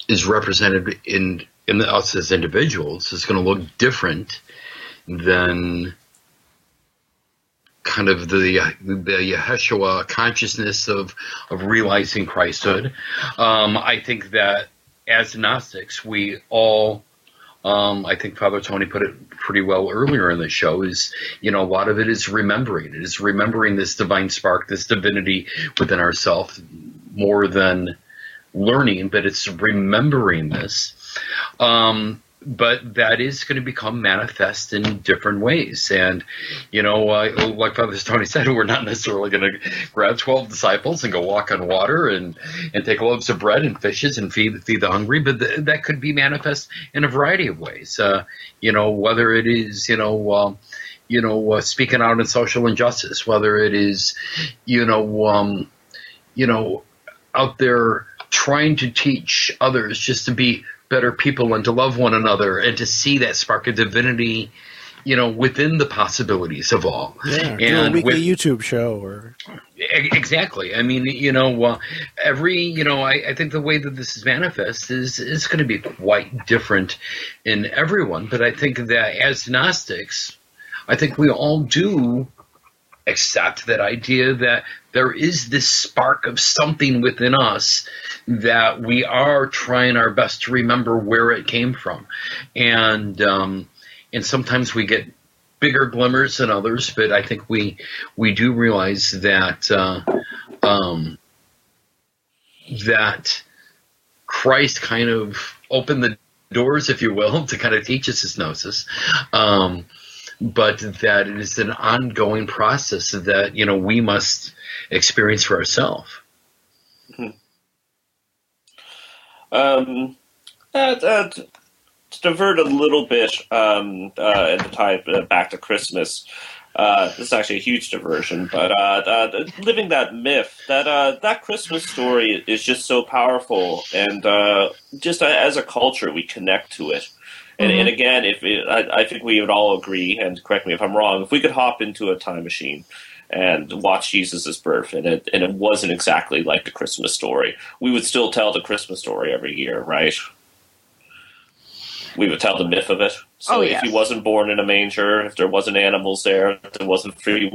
Speaker 1: is represented in in us as individuals is going to look different than kind of the the Yeshua consciousness of of realizing Christhood. Um, I think that as Gnostics, we all um, I think Father Tony put it pretty well earlier in the show. Is you know a lot of it is remembering. It is remembering this divine spark, this divinity within ourselves, more than learning, but it's remembering this. Um, but that is going to become manifest in different ways. And, you know, uh, like Father Tony said, we're not necessarily going to grab 12 disciples and go walk on water and, and take loaves of bread and fishes and feed, feed the hungry, but th- that could be manifest in a variety of ways. Uh, you know, whether it is, you know, uh, you know, uh, speaking out in social injustice, whether it is, you know, um, you know, out there trying to teach others just to be better people and to love one another and to see that spark of divinity, you know, within the possibilities of all.
Speaker 3: Yeah, do a weekly with, YouTube show or
Speaker 1: exactly. I mean, you know, uh, every you know, I, I, think the way that this is manifest is is going to be quite different in everyone. But I think that as Gnostics, I think we all do accept that idea that there is this spark of something within us that we are trying our best to remember where it came from, and um, and sometimes we get bigger glimmers than others, but I think we we do realize that uh, um, that Christ kind of opened the doors, if you will, to kind of teach us his gnosis. Um, but that it is an ongoing process that you know we must experience for ourselves.
Speaker 2: Mm-hmm. Um, to divert a little bit um, uh, at the time uh, back to Christmas. Uh, this is actually a huge diversion, but uh, living that myth, that uh, that Christmas story is just so powerful, and uh, just as a culture, we connect to it. And, mm-hmm. and again, if it, I, I, think we would all agree, and correct me if I'm wrong, if we could hop into a time machine and watch Jesus' birth, and it and it wasn't exactly like the Christmas story, we would still tell the Christmas story every year, right? We would tell the myth of it. So oh, if he wasn't born in a manger, if there wasn't animals there, if there wasn't free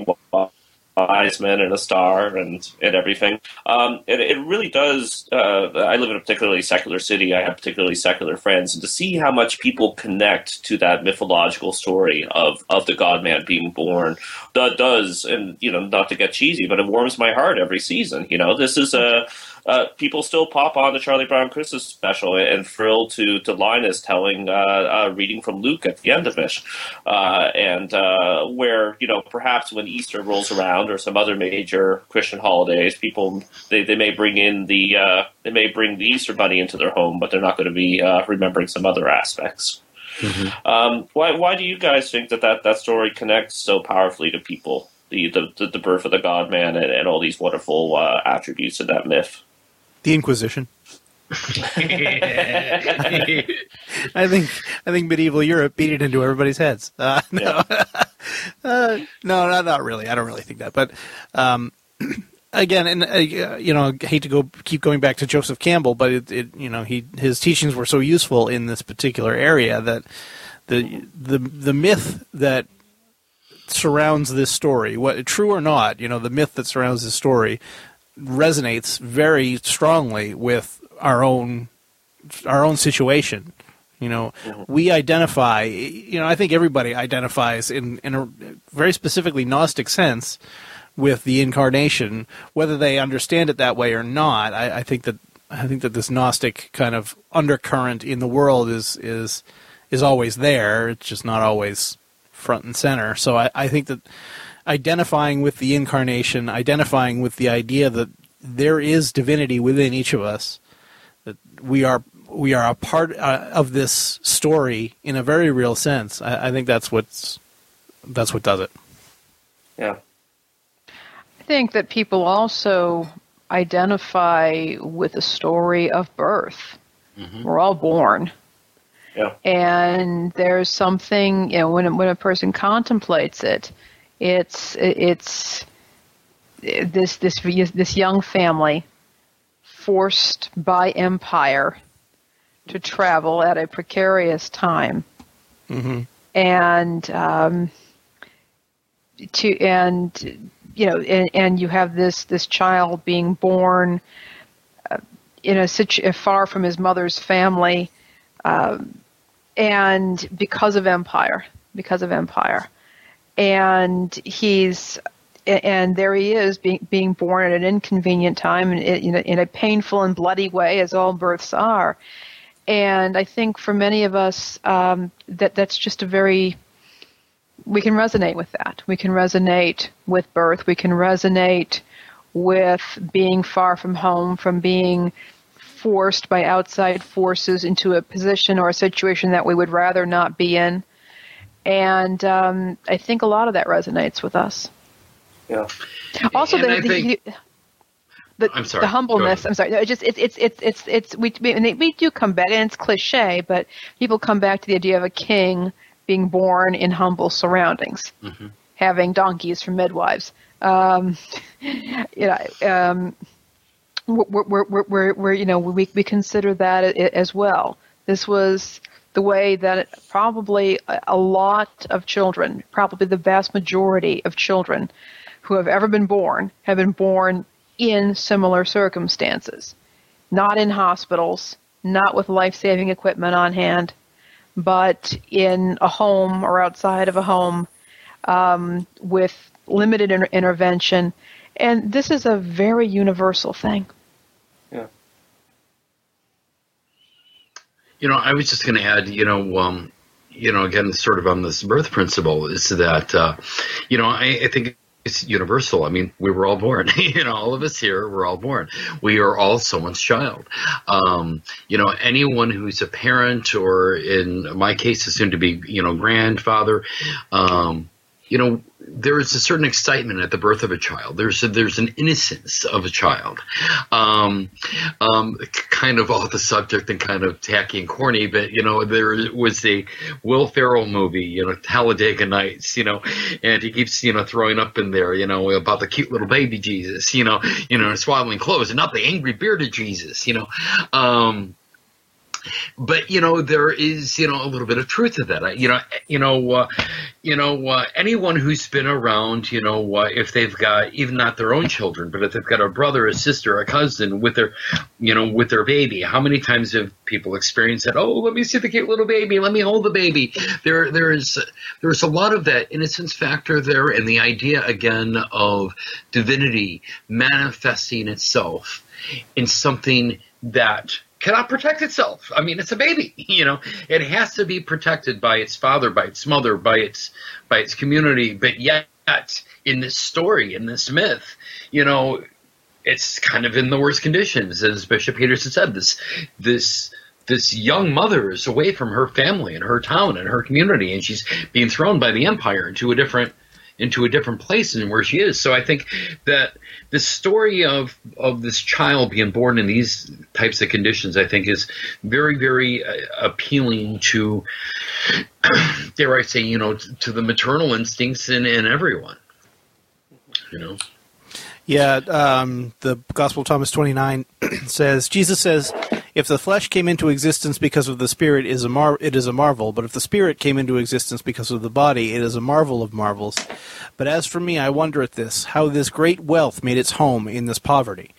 Speaker 2: men and a star and and everything. Um, it, it really does. Uh, I live in a particularly secular city. I have particularly secular friends, and to see how much people connect to that mythological story of of the God Man being born, that does, and you know, not to get cheesy, but it warms my heart every season. You know, this is a uh, people still pop on the Charlie Brown Christmas special and thrill to to Linus telling uh, uh, reading from Luke at the end of it, uh, and uh, where you know perhaps when Easter rolls around or some other major Christian holidays, people they, they may bring in the uh, they may bring the Easter bunny into their home, but they're not going to be remembering some other aspects. Mm-hmm. Um, why why do you guys think that, that that story connects so powerfully to people? The, the, the birth of the God Man and, and all these wonderful attributes of that myth.
Speaker 3: The Inquisition. I think I think medieval Europe beat it into everybody's heads. Uh, no, yeah. uh, no, not, not really. I don't really think that. But um, again, and uh, you know, I hate to go keep going back to Joseph Campbell, but it, it, you know, he his teachings were so useful in this particular area that the the the myth that surrounds this story, what true or not, you know, the myth that surrounds this story resonates very strongly with our own our own situation. You know, mm-hmm. we identify. You know, I think everybody identifies in in a very specifically Gnostic sense with the incarnation, whether they understand it that way or not. I, I think that I think that this Gnostic kind of undercurrent in the world is is is always there. It's just not always front and center. So I, I think that identifying with the incarnation, identifying with the idea that there is divinity within each of us, that we are we are a part uh, of this story in a very real sense. I, I think that's what's that's what does it.
Speaker 2: Yeah.
Speaker 4: I think that people also identify with the story of birth. Mm-hmm. We're all born.
Speaker 2: Yeah.
Speaker 4: And there's something, you know, when when a person contemplates it, it's it's this this this young family forced by empire to travel at a precarious time,
Speaker 3: mm-hmm.
Speaker 4: and um, to and you know and, and you have this this child being born uh, in a situ- far from his mother's family um, and because of empire because of empire and he's and there he is being being born at an inconvenient time in, in, a, in a painful and bloody way as all births are and I think for many of us um, that that's just a very we can resonate with that. We can resonate with birth. We can resonate with being far from home, from being forced by outside forces into a position or a situation that we would rather not be in. And um, I think a lot of that resonates with us.
Speaker 2: Yeah.
Speaker 4: Also,
Speaker 1: And
Speaker 4: the,
Speaker 1: think-
Speaker 4: the, the,
Speaker 1: I'm sorry.
Speaker 4: the humbleness. I'm sorry. No, it just it's it's it's it's it's we we, and they- we do come back, and it's cliche, but people come back to the idea of a king being born in humble surroundings,
Speaker 1: Mm-hmm.
Speaker 4: having donkeys for midwives. Um, you know, um, we're, we're, we're, we're, we're you know we we consider that as well. This was the way that probably a- lot of children, probably the vast majority of children who have ever been born, have been born in similar circumstances. Not in hospitals, not with life saving equipment on hand, but in a home or outside of a home um, with limited inter- intervention. And this is a very universal thing.
Speaker 1: You know, I was just going to add, you know, um, you know, again, sort of on this birth principle is that, uh, you know, I, I think it's universal. I mean, we were all born. you know, all of us here, we're all born. We are all someone's child. Um, you know, anyone who's a parent, or in my case, is soon to be, you know, grandfather. Um, you know, there is a certain excitement at the birth of a child. There's a, there's an innocence of a child. Um, um, kind of off the subject and kind of tacky and corny, but you know, there was the Will Ferrell movie, you know, Talladega Nights, you know, and he keeps you know throwing up in there, you know, about the cute little baby Jesus, you know, you know, in swaddling clothes, and not the angry bearded Jesus, you know. Um, but you know there is you know a little bit of truth to that. I, you know you know uh, you know uh, anyone who's been around you know uh, if they've got even not their own children but if they've got a brother a sister a cousin with their you know with their baby how many times have people experienced that oh let me see the cute little baby. Let me hold the baby. There there is there's a lot of that innocence factor there and the idea again of divinity manifesting itself in something that cannot protect itself. I mean, it's a baby, you know. It has to be protected by its father, by its mother, by its by its community. But yet, in this story, in this myth, you know, it's kind of in the worst conditions, as Bishop Peterson said. This this this young mother is away from her family and her town and her community, and she's being thrown by the empire into a different into a different place than where she is. So I think that the story of of this child being born in these types of conditions, I think, is very very uh, appealing to, dare I say, you know, to the maternal instincts in in everyone. You know.
Speaker 3: Yeah, um, the Gospel of Thomas 29 says, Jesus says, if the flesh came into existence because of the spirit, it is a mar- it is a marvel. But if the spirit came into existence because of the body, it is a marvel of marvels. But as for me, I wonder at this, how this great wealth made its home in this poverty.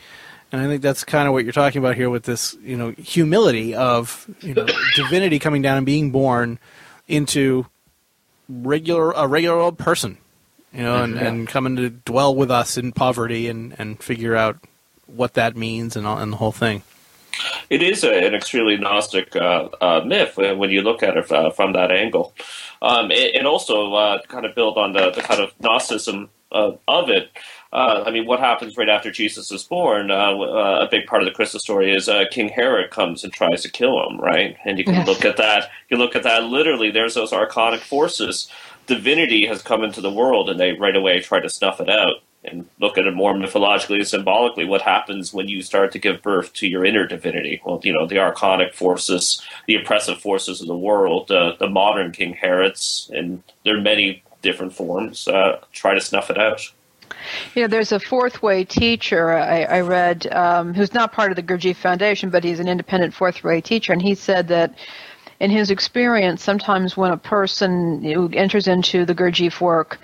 Speaker 3: And I think that's kind of what you're talking about here with this, you know, humility of, you know, divinity coming down and being born into regular a regular old person, you know, and, mm-hmm. and coming to dwell with us in poverty and, and figure out what that means and all, and the whole thing.
Speaker 2: It is a, an extremely Gnostic uh, uh, myth when you look at it uh, from that angle. Um, and, and also, uh, to kind of build on the, the kind of Gnosticism uh, of it, uh, I mean, what happens right after Jesus is born? Uh, uh, a big part of the Christmas story is uh, King Herod comes and tries to kill him, right? And you can look at that. You look at that literally. There's those archonic forces. Divinity has come into the world, and they right away try to snuff it out. And look at it more mythologically and symbolically. What happens when you start to give birth to your inner divinity? Well, you know, the archonic forces, the oppressive forces of the world, uh, the modern King Herods, and there are many different forms, uh, try to snuff it out.
Speaker 4: You know, there's a fourth way teacher I, I read um, who's not part of the Gurdjieff Foundation, but he's an independent fourth way teacher, and he said that in his experience, sometimes when a person who enters into the Gurdjieff work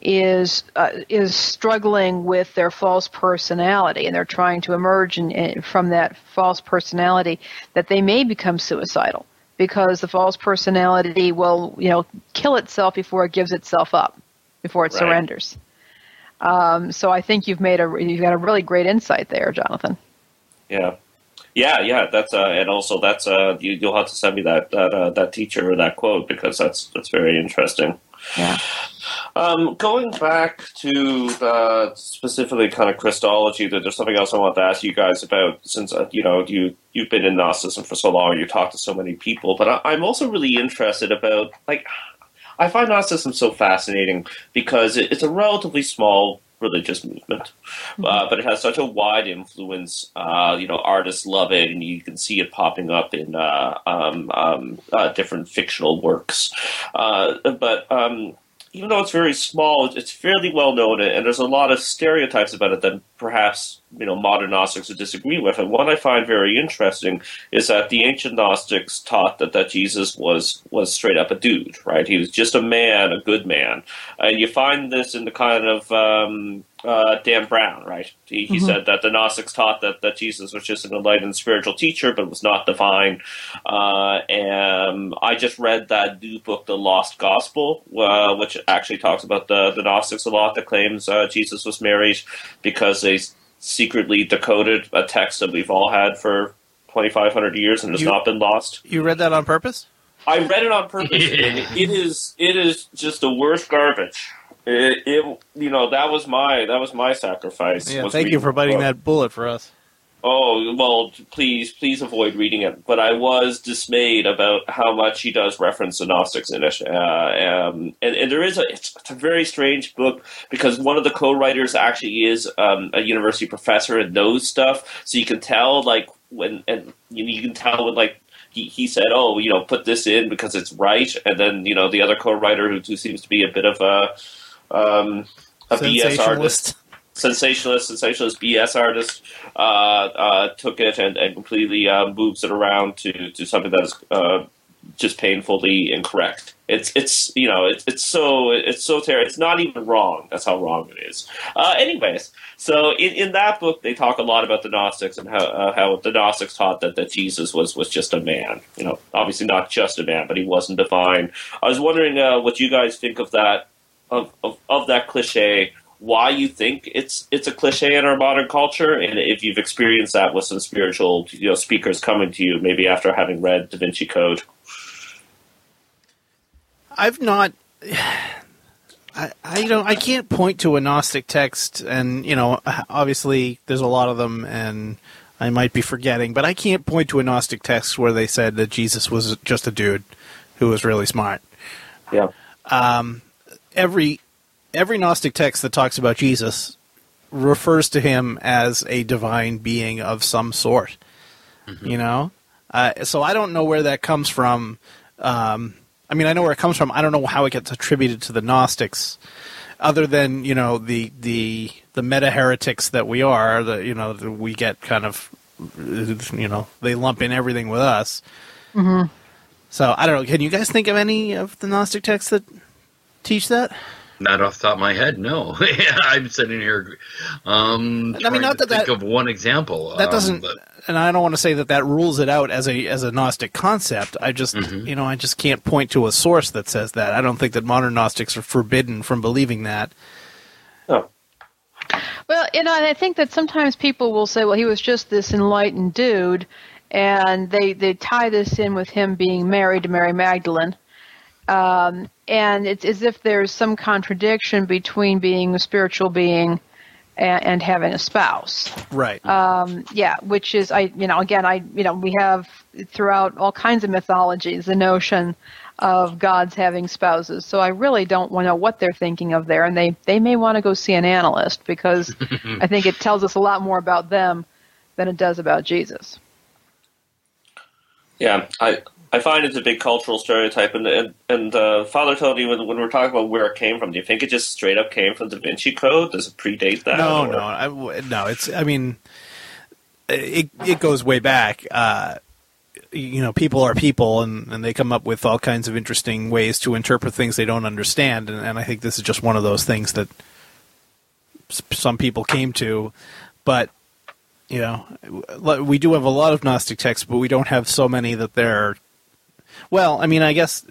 Speaker 4: is uh, is struggling with their false personality, and they're trying to emerge in, in, from that false personality, that they may become suicidal because the false personality will, you know, kill itself before it gives itself up, before it
Speaker 2: Right.
Speaker 4: surrenders. Um, so I think you've made a you've got a really great insight there, Jonathan.
Speaker 2: Yeah, yeah, yeah. That's uh, and also that's uh, you, you'll have to send me that that uh, that teacher or that quote because that's that's very interesting.
Speaker 4: Yeah.
Speaker 2: Um, going back to the specifically kind of Christology, there- there's something else I want to ask you guys about. Since uh, you know you you've been in Gnosticism for so long, you talk to so many people, but I, I'm also really interested about like I find Gnosticism so fascinating because it, it's a relatively small religious movement, uh, but it has such a wide influence. Uh, you know, artists love it, and you can see it popping up in uh, um, um, uh, different fictional works. Uh, but um, even though it's very small, it's fairly well known, and there's a lot of stereotypes about it that perhaps you know modern Gnostics would disagree with. And one I find very interesting is that the ancient Gnostics taught that, that Jesus was was straight up a dude, right? He was just a man, a good man, and you find this in the kind of um, uh, Dan Brown, right? He, he said that the Gnostics taught that, that Jesus was just an enlightened spiritual teacher, but was not divine. Uh, and I just read that new book, The Lost Gospel, uh, which actually talks about the, the Gnostics a lot that claims uh, Jesus was married because they secretly decoded a text that we've all had for 2,500 years and has
Speaker 3: You-
Speaker 2: not been lost.
Speaker 3: You read that on purpose?
Speaker 2: I read it on purpose, and it is it is just the worst garbage. It, it you know that was my that was my sacrifice.
Speaker 3: Yeah.
Speaker 2: was
Speaker 3: Thank you for biting
Speaker 2: book.
Speaker 3: that bullet for us.
Speaker 2: Oh well, please please avoid reading it. But I was dismayed about how much he does reference the Gnostics in it. Uh, um, and, and there is a it's, it's a very strange book because one of the co-writers actually is um, a university professor and knows stuff, so you can tell like when and you, you can tell when like he, he said, "Oh, you know, put this in because it's right," and then you know the other co-writer who, who seems to be a bit of a um, a BS artist,
Speaker 3: Sensationalist.
Speaker 2: sensationalist, BS artist, uh, uh, took it and, and completely uh, moves it around to, to something that is uh, just painfully incorrect. It's it's you know it's it's so it's so terrible. It's not even wrong. That's how wrong it is. Uh, anyways, so in, in that book they talk a lot about the Gnostics and how uh, how the Gnostics taught that, that Jesus was was just a man. You know, obviously not just a man, but he wasn't divine. I was wondering what you guys think of that of, of, of that cliche why you think it's it's a cliche in our modern culture and if you've experienced that with some spiritual you know speakers coming to you maybe after having read Da Vinci Code
Speaker 3: I've not. I, I don't. I can't point to a Gnostic text, and you know, obviously there's a lot of them, and I might be forgetting, but I can't point to a Gnostic text where they said that Jesus was just a dude who was really smart.
Speaker 2: yeah um,
Speaker 3: Every every Gnostic text that talks about Jesus refers to him as a divine being of some sort. You know, uh, so I don't know where that comes from. Um, I mean, I know where it comes from. I don't know how it gets attributed to the Gnostics, other than you know the the the meta heretics that we are. The you know the, we get kind of you know they lump in everything with us. Mm-hmm. So I don't know. Can you guys think of any of the Gnostic texts that teach that?
Speaker 1: Not off the top of my head, no. I'm sitting here. Um,
Speaker 3: I mean, not
Speaker 1: to
Speaker 3: that
Speaker 1: think
Speaker 3: that-
Speaker 1: of one example.
Speaker 3: that
Speaker 1: um,
Speaker 3: doesn't
Speaker 1: but-
Speaker 3: and i don't want to say that that rules it out as a as a gnostic concept i just you know i just can't point to a source that says that i don't think that modern gnostics are forbidden from believing that
Speaker 2: oh
Speaker 4: Well, you know, and I think that sometimes people will say, "Well, he was just this enlightened dude," and they they tie this in with him being married to Mary Magdalene, um, and it's as if there's some contradiction between being a spiritual being and, and having a spouse.
Speaker 3: right Um,
Speaker 4: Yeah, which is I you know again I you know we have throughout all kinds of mythologies the notion of gods having spouses. So I really don't want to know what they're thinking of there, and they they may want to go see an analyst because I think it tells us a lot more about them than it does about Jesus.
Speaker 2: yeah I I find it's a big cultural stereotype and and, and uh, Father Tony when, when we're talking about where it came from do you think it just straight up came from Da Vinci Code? Does it predate that
Speaker 3: no
Speaker 2: or-
Speaker 3: no I no it's i mean it it goes way back. Uh you know, people are people, and, and they come up with all kinds of interesting ways to interpret things they don't understand, and, and I think this is just one of those things that some people came to, but you know, we do have a lot of Gnostic texts, but we don't have so many that they're. Well, I mean, I guess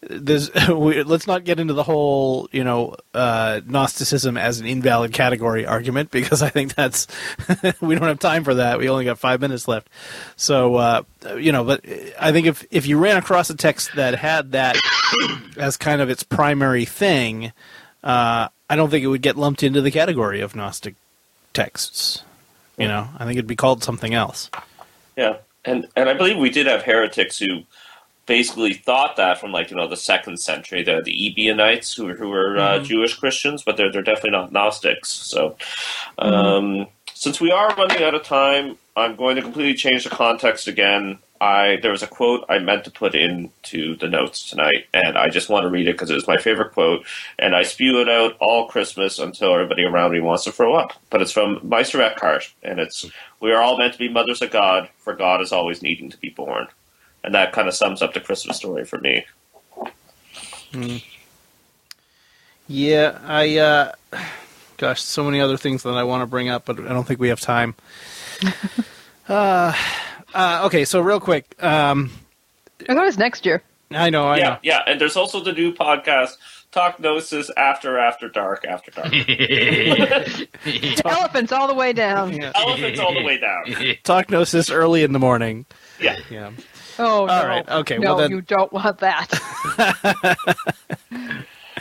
Speaker 3: there's. We, let's not get into the whole, you know, uh, Gnosticism as an invalid category argument because I think that's we don't have time for that. We only got five minutes left, so uh, you know. But I think if if you ran across a text that had that as kind of its primary thing, uh, I don't think it would get lumped into the category of Gnostic texts. You know, I think it'd be called something else.
Speaker 2: Yeah, and and I believe we did have heretics who basically thought that from like you know the second century. They're the Ebionites who were, who were uh, Jewish Christians, but they're they're definitely not Gnostics. So, um, since we are running out of time, I'm going to completely change the context again. I there was a quote I meant to put into the notes tonight, and I just want to read it because it was my favorite quote, and I spew it out all Christmas until everybody around me wants to throw up. But it's from Meister Eckhart, and it's "We are all meant to be mothers of God, for God is always needing to be born," and that kind of sums up the Christmas story for me.
Speaker 3: Yeah, I. Uh, gosh, so many other things that I want to bring up, but I don't think we have time. uh, uh, okay, so real quick, um,
Speaker 4: I thought it was next year.
Speaker 3: I know, I
Speaker 2: yeah,
Speaker 3: know.
Speaker 2: yeah, and there's also the new podcast, Talk Gnosis After After Dark After Dark.
Speaker 4: Elephants all the way down.
Speaker 3: Yeah.
Speaker 2: Elephants all the way down.
Speaker 3: Talk gnosis early in the morning.
Speaker 2: Yeah.
Speaker 3: Yeah.
Speaker 4: Oh, no.
Speaker 3: right, okay,
Speaker 4: No,
Speaker 3: well then-
Speaker 4: you don't want that.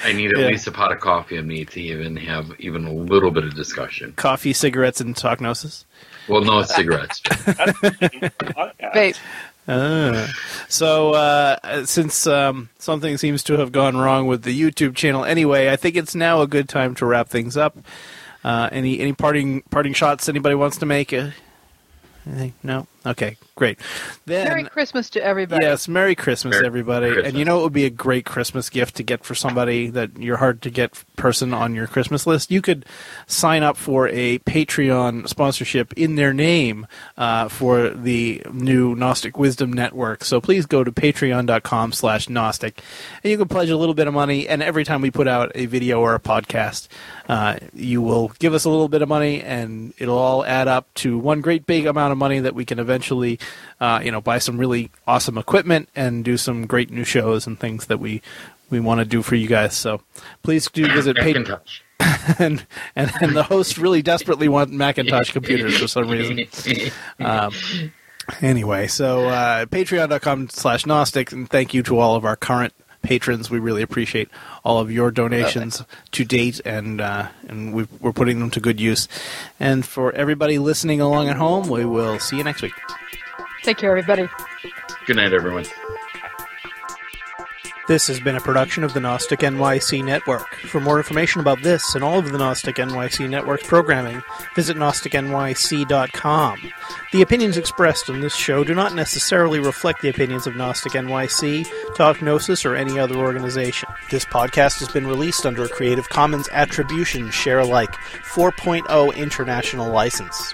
Speaker 1: I need at
Speaker 3: Yeah.
Speaker 1: least a pot of coffee in me to even have even a little bit of discussion.
Speaker 3: Coffee, cigarettes, and talk gnosis.
Speaker 1: Well, no cigarettes.
Speaker 2: That's the.
Speaker 4: Vape.
Speaker 3: Ah. So, uh, since um, something seems to have gone wrong with the YouTube channel anyway, I think it's now a good time to wrap things up. Uh, any any parting parting shots anybody wants to make? Uh, anything? No. Okay, great. Then
Speaker 4: Merry Christmas to everybody.
Speaker 3: Yes, Merry Christmas,
Speaker 1: Merry
Speaker 3: everybody.
Speaker 1: Christmas.
Speaker 3: And you know it would be a great Christmas gift to get for somebody that you're hard to get person on your Christmas list? You could sign up for a Patreon sponsorship in their name uh, for the new Gnostic Wisdom Network. So please go to patreon.com slash Gnostic and you can pledge a little bit of money. And every time we put out a video or a podcast, uh, you will give us a little bit of money and it'll all add up to one great big amount of money that we can eventually uh, you know, buy some really awesome equipment and do some great new shows and things that we we want to do for you guys. So please do visit Patreon. And, and and the hosts really desperately want Macintosh computers for some reason. Um, anyway, so uh, patreon.com slash Gnostic, and thank you to all of our current patrons. We really appreciate all of your donations to date, and uh, and we we're putting them to good use. And for everybody listening along at home, we will see you next week.
Speaker 4: Take care, everybody.
Speaker 1: Good night, everyone.
Speaker 3: This has been a production of the Gnostic NYC Network. For more information about this and all of the Gnostic NYC Network's programming, visit GnosticNYC.com. The opinions expressed on this show do not necessarily reflect the opinions of Gnostic NYC, Talk Gnosis, or any other organization. This podcast has been released under a Creative Commons Attribution Share Alike 4.0 international license.